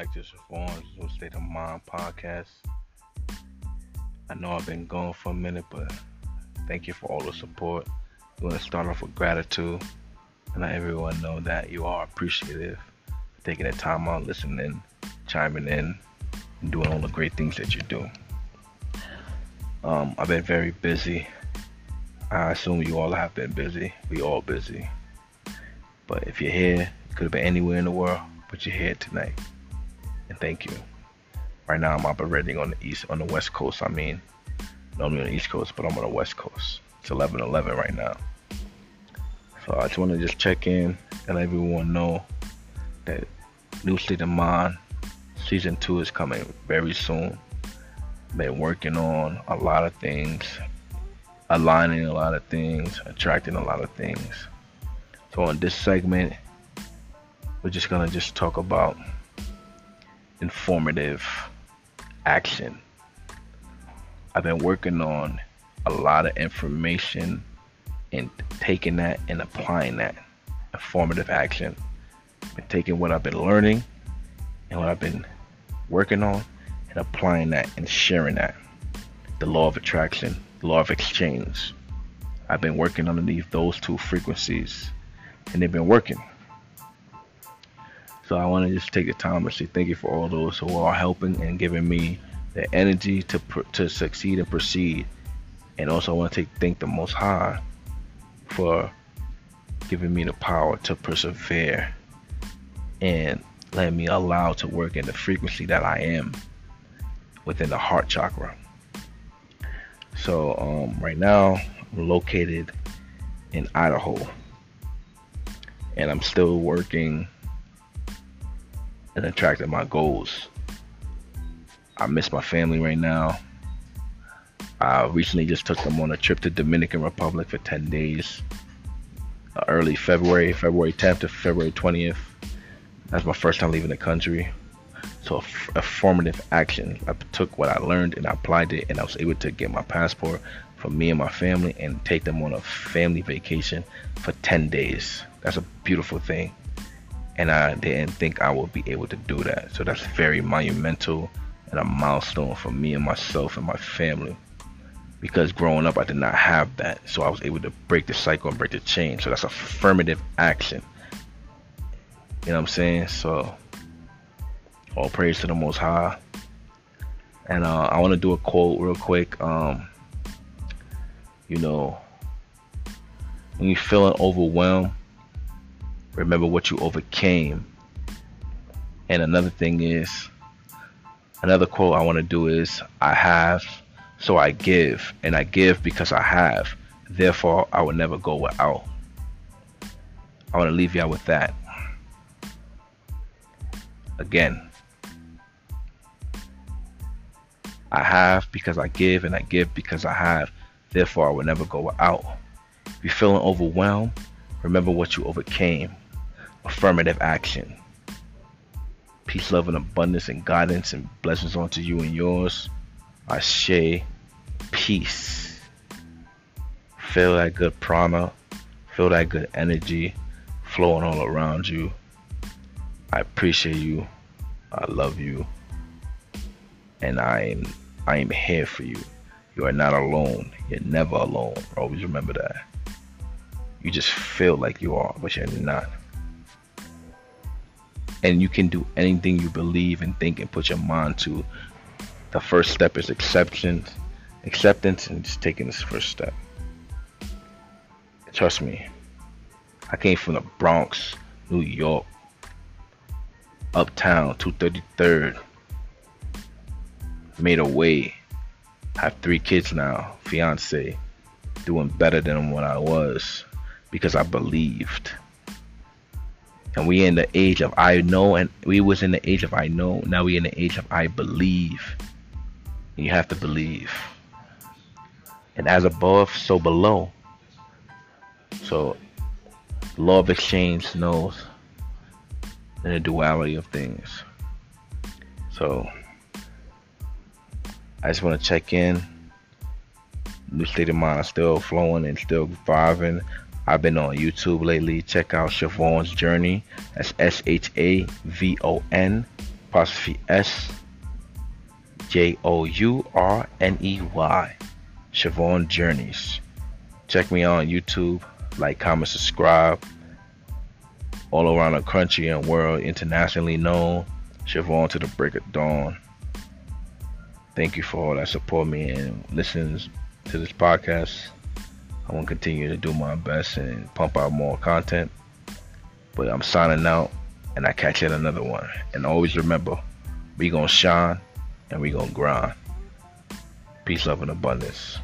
back to Shavon's New State of Mind podcast. I know I've been gone for a minute, but thank you for all the support. I want to start off with gratitude and let everyone know that you are appreciative for taking the time out, listening, chiming in, and doing all the great things that you do. Um, I've been very busy. I assume you all have been busy. We all busy. But if you're here, you could have been anywhere in the world, but you're here tonight and thank you. Right now I'm operating on the east, on the west coast. I mean, normally on the east coast, but I'm on the west coast. It's 11:11 right now. So I just want to just check in and let everyone know that New State of Mind season two is coming very soon. Been working on a lot of things, aligning a lot of things, attracting a lot of things. So in this segment, we're just gonna just talk about informative action. I've been working on a lot of information and taking that and applying that informative action. Been taking what I've been learning and what I've been working on and applying that and sharing that. The law of attraction, the law of exchange. I've been working underneath those two frequencies and they've been working. So I want to just take the time to say thank you for all those who are helping and giving me the energy to to succeed and proceed. And also I want to take thank the Most High for giving me the power to persevere and letting me allow to work in the frequency that I am within the heart chakra. So um, right now I'm located in Idaho, and I'm still working and attracting my goals. I miss my family right now. I recently just took them on a trip to Dominican Republic for 10 days. Uh, early February, February 10th to February 20th. That's my first time leaving the country. So a, f- a formative action. I took what I learned and I applied it, and I was able to get my passport for me and my family and take them on a family vacation for 10 days. That's a beautiful thing and I didn't think I would be able to do that. So that's very monumental and a milestone for me and myself and my family. Because growing up, I did not have that. So I was able to break the cycle and break the chain. So that's affirmative action. You know what I'm saying? So all praise to the Most High. And uh, I want to do a quote real quick. Um, you know, when you're feeling overwhelmed, Remember what you overcame. And another thing is, another quote I want to do is, I have, so I give. And I give because I have. Therefore, I will never go without. I want to leave y'all with that. Again, I have because I give, and I give because I have. Therefore, I will never go without. If you're feeling overwhelmed, remember what you overcame affirmative action. Peace, love, and abundance, and guidance, and blessings onto you and yours. Ashe, peace. Feel that good prana, feel that good energy flowing all around you. I appreciate you. I love you. And I am I am here for you. You are not alone. You're never alone. Always remember that. You just feel like you are, but you're not and you can do anything you believe and think and put your mind to. The first step is acceptance, acceptance, and just taking this first step. Trust me, I came from the Bronx, New York, uptown, 233rd. Made a way. I have three kids now, fiance, doing better than what I was because I believed and we in the age of I know, and we was in the age of I know. Now we in the age of I believe. And you have to believe. And as above, so below. So, law of exchange knows the duality of things. So, I just want to check in. New state of mind still flowing and still vibing. I've been on YouTube lately. Check out Shavon's Journey. That's S H A V O N apostrophe S J O U R N E Y. Shavon Journeys. Check me on YouTube. Like, comment, subscribe. All around the country and world, internationally known. Shavon to the break of dawn. Thank you for all that support me and listens to this podcast. I want to continue to do my best and pump out more content. But I'm signing out and I catch you in another one. And always remember, we gonna shine and we gonna grind. Peace, love, and abundance.